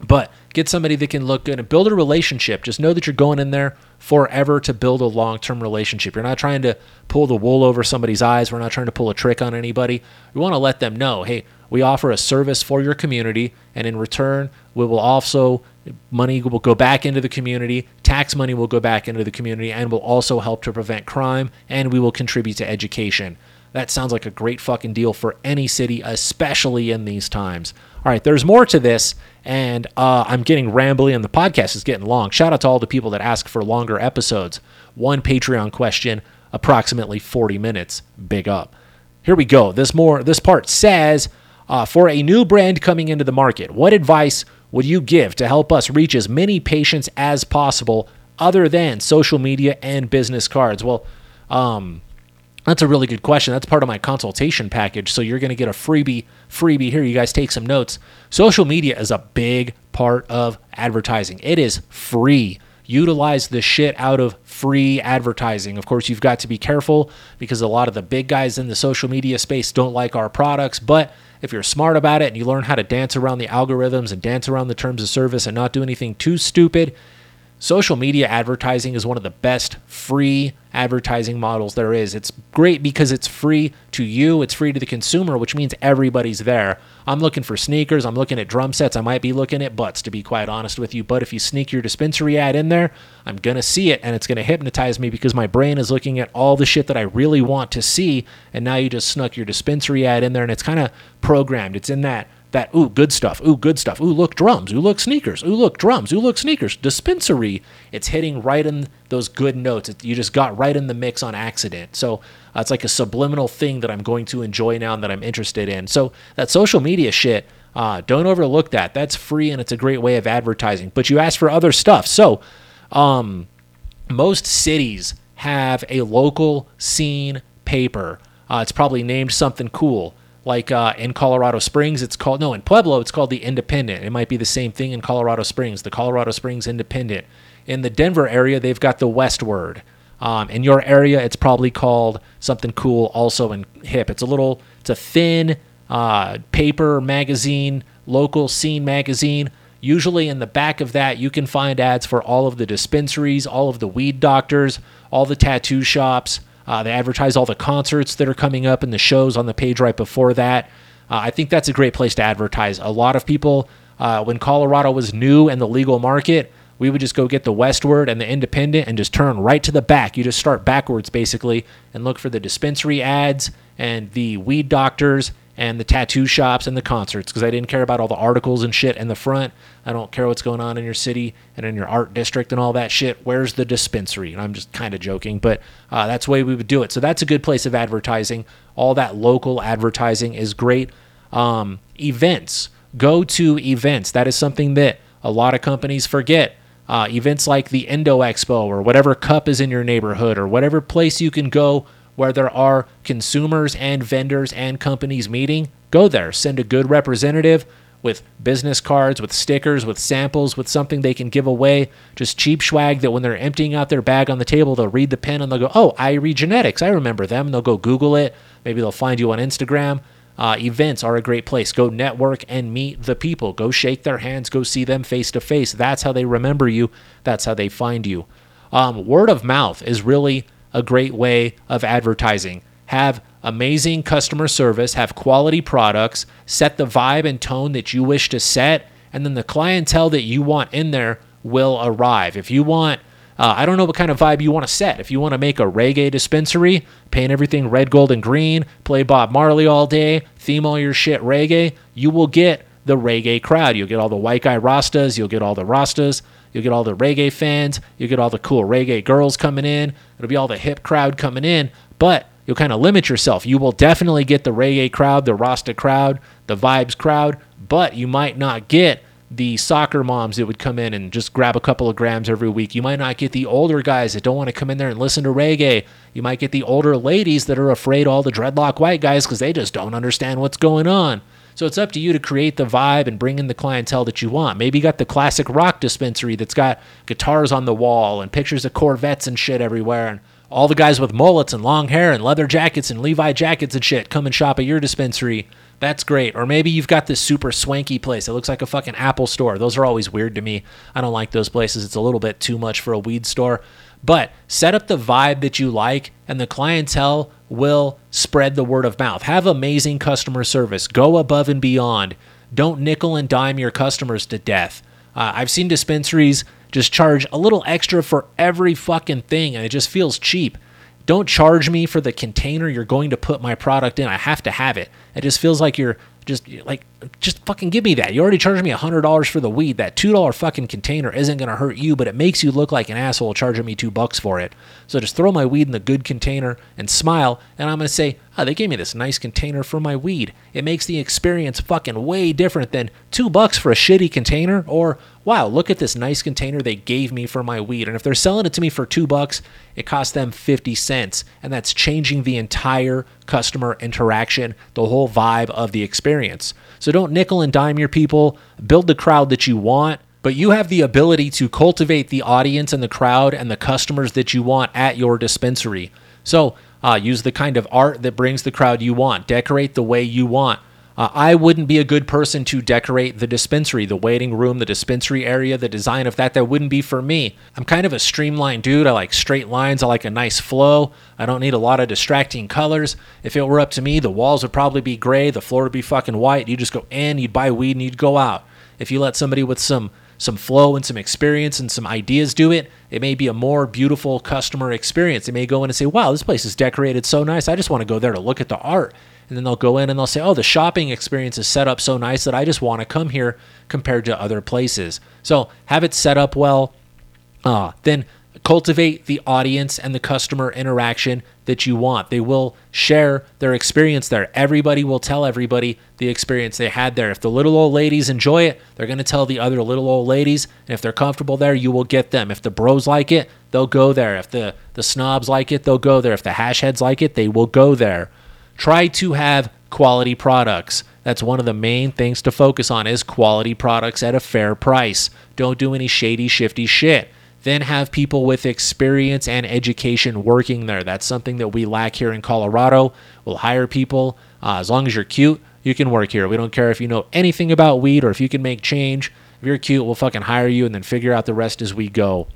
But get somebody that can look good and build a relationship. Just know that you're going in there forever to build a long term relationship. You're not trying to pull the wool over somebody's eyes. We're not trying to pull a trick on anybody. We want to let them know hey, we offer a service for your community, and in return, we will also money will go back into the community, tax money will go back into the community, and will also help to prevent crime, and we will contribute to education. That sounds like a great fucking deal for any city, especially in these times. All right, there's more to this, and uh, I'm getting rambly, and the podcast is getting long. Shout out to all the people that ask for longer episodes. One Patreon question, approximately 40 minutes. Big up. Here we go. This more. This part says, uh, for a new brand coming into the market, what advice would you give to help us reach as many patients as possible, other than social media and business cards? Well, um, that's a really good question. That's part of my consultation package. So you're going to get a freebie freebie here. You guys take some notes. Social media is a big part of advertising. It is free. Utilize the shit out of free advertising. Of course, you've got to be careful because a lot of the big guys in the social media space don't like our products, but if you're smart about it and you learn how to dance around the algorithms and dance around the terms of service and not do anything too stupid, Social media advertising is one of the best free advertising models there is. It's great because it's free to you, it's free to the consumer, which means everybody's there. I'm looking for sneakers, I'm looking at drum sets, I might be looking at butts to be quite honest with you. But if you sneak your dispensary ad in there, I'm going to see it and it's going to hypnotize me because my brain is looking at all the shit that I really want to see. And now you just snuck your dispensary ad in there and it's kind of programmed. It's in that that ooh good stuff ooh good stuff ooh look drums ooh look sneakers ooh look drums ooh look sneakers. Dispensary it's hitting right in those good notes. It, you just got right in the mix on accident. So uh, it's like a subliminal thing that i'm going to enjoy now and that i'm interested in. So that social media shit uh, don't overlook that. That's free and it's a great way of advertising. But you ask for other stuff. So um, most cities have a local scene paper. Uh, it's probably named something cool like uh, in Colorado Springs, it's called no in Pueblo, it's called the Independent. It might be the same thing in Colorado Springs, the Colorado Springs Independent. In the Denver area, they've got the Westword. Um, in your area, it's probably called something cool, also in hip. It's a little, it's a thin uh, paper magazine, local scene magazine. Usually, in the back of that, you can find ads for all of the dispensaries, all of the weed doctors, all the tattoo shops, uh, they advertise all the concerts that are coming up and the shows on the page right before that. Uh, I think that's a great place to advertise. A lot of people, uh, when Colorado was new and the legal market, we would just go get the Westword and the Independent and just turn right to the back. You just start backwards basically and look for the dispensary ads and the weed doctors and the tattoo shops and the concerts because I didn't care about all the articles and shit in the front. I don't care what's going on in your city and in your art district and all that shit. Where's the dispensary? And I'm just kind of joking, but uh, that's the way we would do it. So that's a good place of advertising. All that local advertising is great. Um, events, go to events. That is something that a lot of companies forget. Uh, events like the Indo Expo or whatever cup is in your neighborhood or whatever place you can go where there are consumers and vendors and companies meeting, go there. Send a good representative with business cards, with stickers, with samples, with something they can give away. Just cheap swag that when they're emptying out their bag on the table, they'll read the pin and they'll go, Oh, Irie Genetics. I remember them. And they'll go Google it. Maybe they'll find you on Instagram. Uh, events are a great place. Go network and meet the people. Go shake their hands. Go see them face to face. That's how they remember you. That's how they find you. Um, word of mouth is really a great way of advertising. Have amazing customer service, have quality products, set the vibe and tone that you wish to set, and then the clientele that you want in there will arrive. If you want uh, I don't know what kind of vibe you want to set. If you want to make a reggae dispensary, paint everything red, gold, and green, play Bob Marley all day, theme all your shit reggae, you will get the reggae crowd. You'll get all the white guy Rastas, you'll get all the Rastas, you'll get all the reggae fans, you'll get all the cool reggae girls coming in, it'll be all the hip crowd coming in, but you'll kind of limit yourself. You will definitely get the reggae crowd, the Rasta crowd, the vibes crowd, but you might not get the soccer moms that would come in and just grab a couple of grams every week. You might not get the older guys that don't want to come in there and listen to reggae. You might get the older ladies that are afraid all the dreadlock white guys because they just don't understand what's going on. So it's up to you to create the vibe and bring in the clientele that you want. Maybe you got the classic rock dispensary that's got guitars on the wall and pictures of Corvettes and shit everywhere and all the guys with mullets and long hair and leather jackets and Levi jackets and shit come and shop at your dispensary. That's great. Or maybe you've got this super swanky place. It looks like a fucking Apple store. Those are always weird to me. I don't like those places. It's a little bit too much for a weed store. But set up the vibe that you like, and the clientele will spread the word of mouth. Have amazing customer service. Go above and beyond. Don't nickel and dime your customers to death. Uh, I've seen dispensaries just charge a little extra for every fucking thing, and it just feels cheap. Don't charge me for the container you're going to put my product in. I have to have it. It just feels like you're just like just fucking give me that. You already charged me hundred dollars for the weed. That two dollar fucking container isn't gonna hurt you, but it makes you look like an asshole charging me two bucks for it. So just throw my weed in the good container and smile, and I'm gonna say, oh, they gave me this nice container for my weed. It makes the experience fucking way different than two bucks for a shitty container, or wow, look at this nice container they gave me for my weed. And if they're selling it to me for two bucks, it costs them 50 cents. And that's changing the entire customer interaction, the whole vibe of the experience. So don't nickel and dime your people, build the crowd that you want. But you have the ability to cultivate the audience and the crowd and the customers that you want at your dispensary. So uh, use the kind of art that brings the crowd you want. Decorate the way you want. Uh, I wouldn't be a good person to decorate the dispensary, the waiting room, the dispensary area, the design of that. That wouldn't be for me. I'm kind of a streamlined dude. I like straight lines. I like a nice flow. I don't need a lot of distracting colors. If it were up to me, the walls would probably be gray, the floor would be fucking white. You just go in, you'd buy weed, and you'd go out. If you let somebody with some some flow and some experience and some ideas do it, it may be a more beautiful customer experience. They may go in and say, "Wow, this place is decorated so nice. I just want to go there to look at the art." and then they'll go in and they'll say, "Oh, the shopping experience is set up so nice that I just want to come here compared to other places." So have it set up well. Uh, then cultivate the audience and the customer interaction that you want. They will share their experience there. Everybody will tell everybody the experience they had there. If the little old ladies enjoy it, they're going to tell the other little old ladies. And if they're comfortable there, you will get them. If the bros like it, they'll go there. If the, the snobs like it, they'll go there. If the hash heads like it, they will go there try to have quality products. That's one of the main things to focus on is quality products at a fair price. Don't do any shady, shifty shit. Then have people with experience and education working there. That's something that we lack here in Colorado. We'll hire people. Uh, as long as you're cute, you can work here. We don't care if you know anything about weed or if you can make change. If you're cute, we'll fucking hire you and then figure out the rest as we go.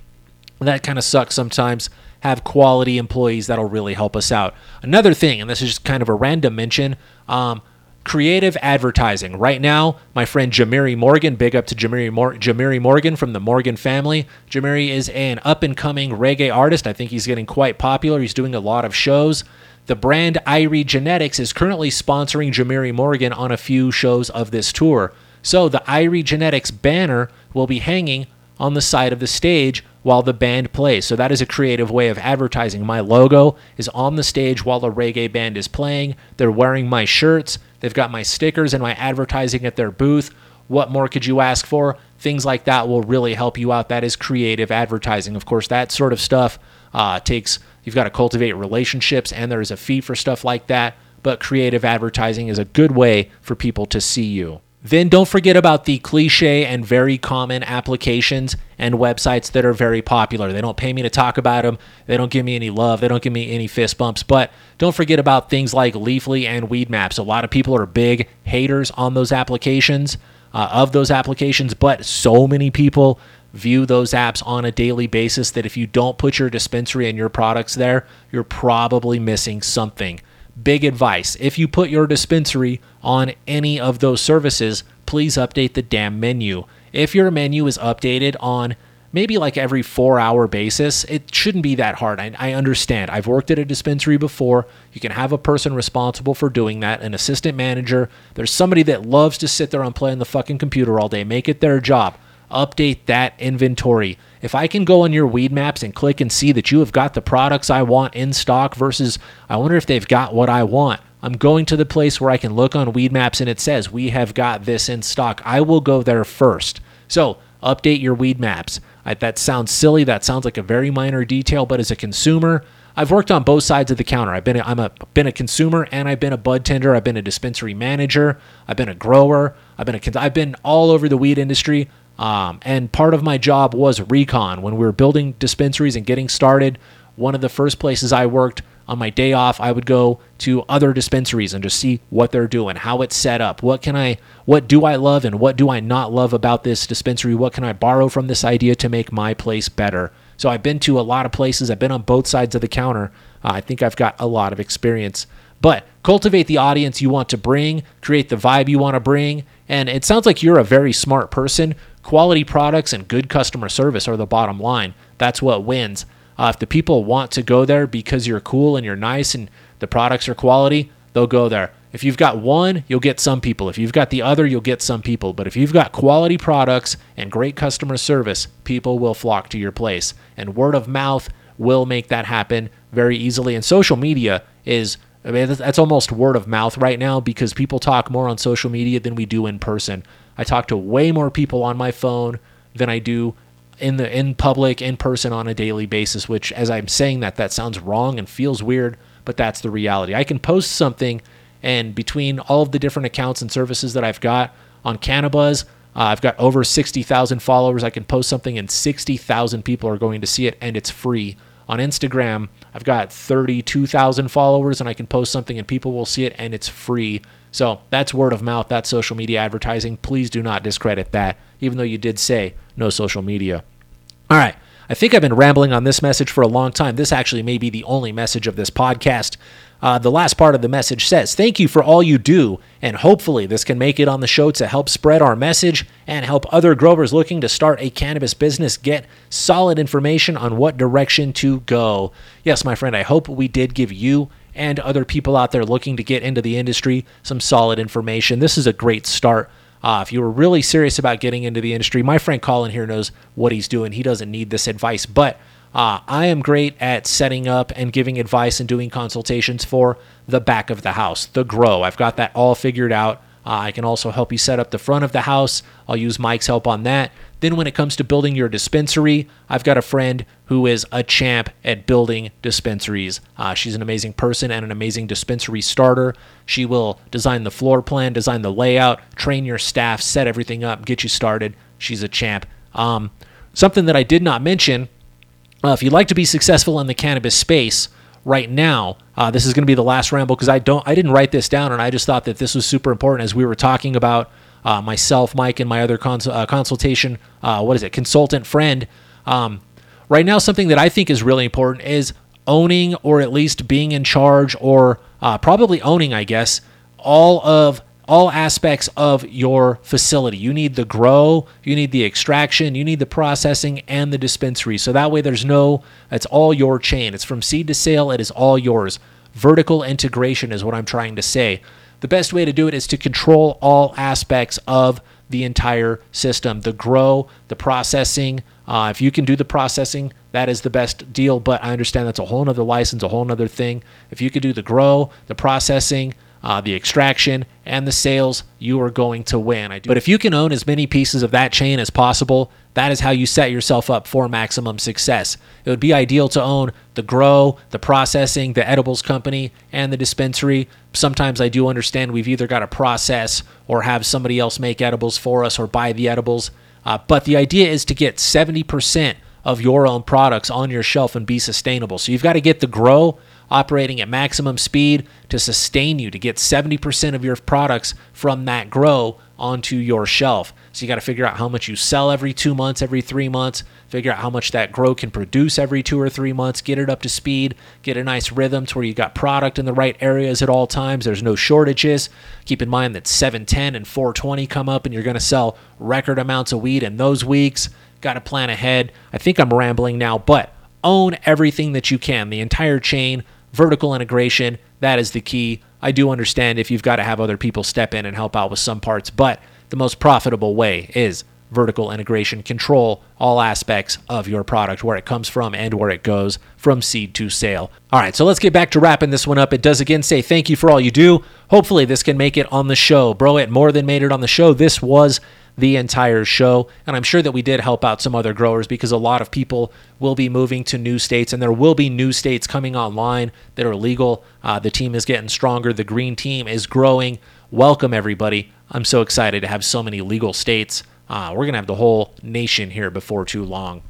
That kind of sucks sometimes have quality employees that'll really help us out. Another thing, and this is just kind of a random mention, um, creative advertising. Right now, my friend Jemere Morgan, big up to Jemere, Mor- Jemere Morgan from the Morgan family. Jemere is an up and coming reggae artist. I think he's getting quite popular. He's doing a lot of shows. The brand Irie Genetics is currently sponsoring Jemere Morgan on a few shows of this tour. So the Irie Genetics banner will be hanging on the side of the stage while the band plays. So that is a creative way of advertising. My logo is on the stage while the reggae band is playing. They're wearing my shirts. They've got my stickers and my advertising at their booth. What more could you ask for? Things like that will really help you out. That is creative advertising. Of course, that sort of stuff uh, takes, you've got to cultivate relationships, and there is a fee for stuff like that. But creative advertising is a good way for people to see you. Then don't forget about the cliche and very common applications and websites that are very popular. They don't pay me to talk about them. They don't give me any love. They don't give me any fist bumps. But don't forget about things like Leafly and Weedmaps. A lot of people are big haters on those applications, uh, of those applications, but so many people view those apps on a daily basis that if you don't put your dispensary and your products there, you're probably missing something big advice. If you put your dispensary on any of those services, please update the damn menu. If your menu is updated on maybe like every four hour basis, it shouldn't be that hard. I, I, understand. I've worked at a dispensary before. You can have a person responsible for doing that, an assistant manager. There's somebody that loves to sit there and play on the fucking computer all day, make it their job. Update that inventory. If I can go on your Weedmaps and click and see that you have got the products I want in stock versus I wonder if they've got what I want. I'm going to the place where I can look on Weedmaps and it says we have got this in stock. I will go there first. So update your Weedmaps. I, that sounds silly. That sounds like a very minor detail, but as a consumer, I've worked on both sides of the counter. I've been a, I'm a been a consumer and I've been a bud tender. I've been a dispensary manager. I've been a grower. I've been a I've been all over the weed industry. Um, and part of my job was recon when we were building dispensaries and getting started. One of the first places I worked on my day off, I would go to other dispensaries and just see what they're doing, how it's set up, what can I, what do I love and what do I not love about this dispensary? What can I borrow from this idea to make my place better? So I've been to a lot of places. I've been on both sides of the counter. Uh, I think I've got a lot of experience. But cultivate the audience you want to bring, create the vibe you want to bring. And it sounds like you're a very smart person. Quality products and good customer service are the bottom line. That's what wins. Uh, if the people want to go there because you're cool and you're nice and the products are quality, they'll go there. If you've got one, you'll get some people. If you've got the other, you'll get some people. But if you've got quality products and great customer service, people will flock to your place. And word of mouth will make that happen very easily. And social media is, I mean, that's almost word of mouth right now because people talk more on social media than we do in person. I talk to way more people on my phone than I do in the in public in person on a daily basis which as i'm saying that that sounds wrong and feels weird but that's the reality. I can post something and between all of the different accounts and services that i've got on cannabis uh, i've got over 60000 followers. I can post something and 60000 people are going to see it and it's free. On instagram i've got 32000 followers and i can post something and people will see it and it's free so that's word of mouth that's social media advertising please do not discredit that even though you did say no social media all right. I think I've been rambling on this message for a long time. This actually may be the only message of this podcast. Uh, the last part of the message says, Thank you for all you do, and hopefully this can make it on the show to help spread our message and help other growers looking to start a cannabis business get solid information on what direction to go. Yes, my friend, I hope we did give you and other people out there looking to get into the industry some solid information. This is a great start uh, if you were really serious about getting into the industry, my friend Colin here knows what he's doing. He doesn't need this advice, but uh, I am great at setting up and giving advice and doing consultations for the back of the house, the grow. I've got that all figured out. Uh, I can also help you set up the front of the house. I'll use Mike's help on that. Then, when it comes to building your dispensary, I've got a friend who is a champ at building dispensaries. Uh, she's an amazing person and an amazing dispensary starter. She will design the floor plan, design the layout, train your staff, set everything up, get you started. She's a champ. Um, something that I did not mention uh, if you'd like to be successful in the cannabis space, right now. Uh, this is going to be the last ramble because I don't, I didn't write this down, and I just thought that this was super important as we were talking about uh, myself, Mike, and my other cons- uh, consultation. Uh, what is it? Consultant friend. Um, right now, something that I think is really important is owning, or at least being in charge, or uh, probably owning, I guess, all of all aspects of your facility. You need the grow, you need the extraction, you need the processing, and the dispensary. So that way, there's no, it's all your chain. It's from seed to sale, it is all yours. Vertical integration is what I'm trying to say. The best way to do it is to control all aspects of the entire system the grow, the processing. Uh, if you can do the processing, that is the best deal. But I understand that's a whole nother license, a whole nother thing. If you could do the grow, the processing, uh, the extraction, and the sales, you are going to win. But if you can own as many pieces of that chain as possible, that is how you set yourself up for maximum success. It would be ideal to own the grow, the processing, the edibles company, and the dispensary. Sometimes I do understand we've either got to process or have somebody else make edibles for us or buy the edibles. Uh, but the idea is to get 70% of your own products on your shelf and be sustainable. So you've got to get the grow operating at maximum speed to sustain you to get 70% of your products from that grow onto your shelf. So you got to figure out how much you sell every two months, every three months, figure out how much that grow can produce every two or three months, get it up to speed, get a nice rhythm to where you got product in the right areas at all times. There's no shortages. Keep in mind that 710 and 420 come up and you're going to sell record amounts of weed in those weeks. Got to plan ahead. I think I'm rambling now, but own everything that you can, the entire chain, vertical integration. That is the key. I do understand if you've got to have other people step in and help out with some parts, but the most profitable way is vertical integration, control all aspects of your product, where it comes from and where it goes from seed to sale. All right, so let's get back to wrapping this one up. It does again say thank you for all you do. Hopefully, this can make it on the show. Bro, it more than made it on the show. This was the entire show. And I'm sure that we did help out some other growers because a lot of people will be moving to new states and there will be new states coming online that are legal. Uh, the team is getting stronger, the green team is growing. Welcome, everybody. I'm so excited to have so many legal states. Uh, we're going to have the whole nation here before too long.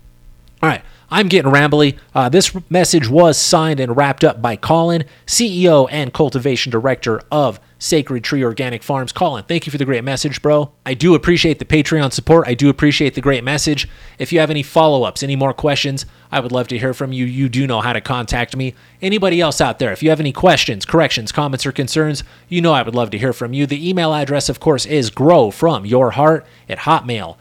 All right, I'm getting rambly. Uh, this message was signed and wrapped up by Colin, CEO and Cultivation Director of Sacred Tree Organic Farms. Colin, thank you for the great message, bro. I do appreciate the Patreon support. I do appreciate the great message. If you have any follow ups, any more questions, I would love to hear from you. You do know how to contact me. Anybody else out there, if you have any questions, corrections, comments, or concerns, you know I would love to hear from you. The email address, of course, is grow from your heart at hotmail.com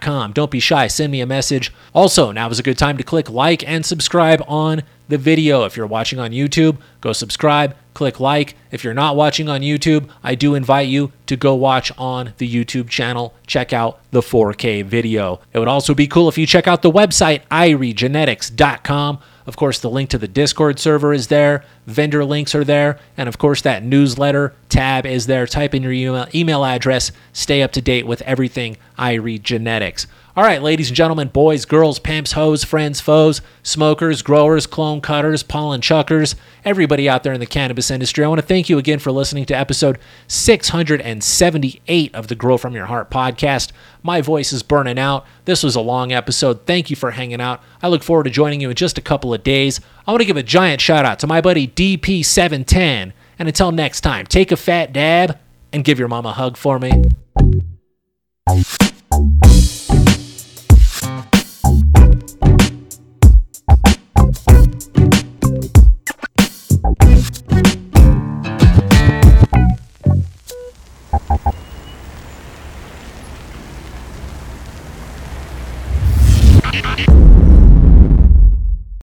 com. Don't be shy, send me a message. Also, now is a good time to click like and subscribe on the video. If you're watching on YouTube, go subscribe, click like. If you're not watching on YouTube, I do invite you to go watch on the YouTube channel. Check out the 4K video. It would also be cool if you check out the website, iriegenetics.com. Of course, the link to the Discord server is there, vendor links are there, and of course, that newsletter tab is there. Type in your email, address, stay up to date with everything Irie Genetics. All right, ladies and gentlemen, boys, girls, pimps, hoes, friends, foes, smokers, growers, clone cutters, pollen chuckers, everybody out there in the cannabis industry, I want to thank you again for listening to episode 678 of the Grow From Your Heart podcast. My voice is burning out. This was a long episode. Thank you for hanging out. I look forward to joining you in just a couple of days. I want to give a giant shout out to my buddy DP710. And until next time, take a fat dab and give your mom a hug for me. Thank you.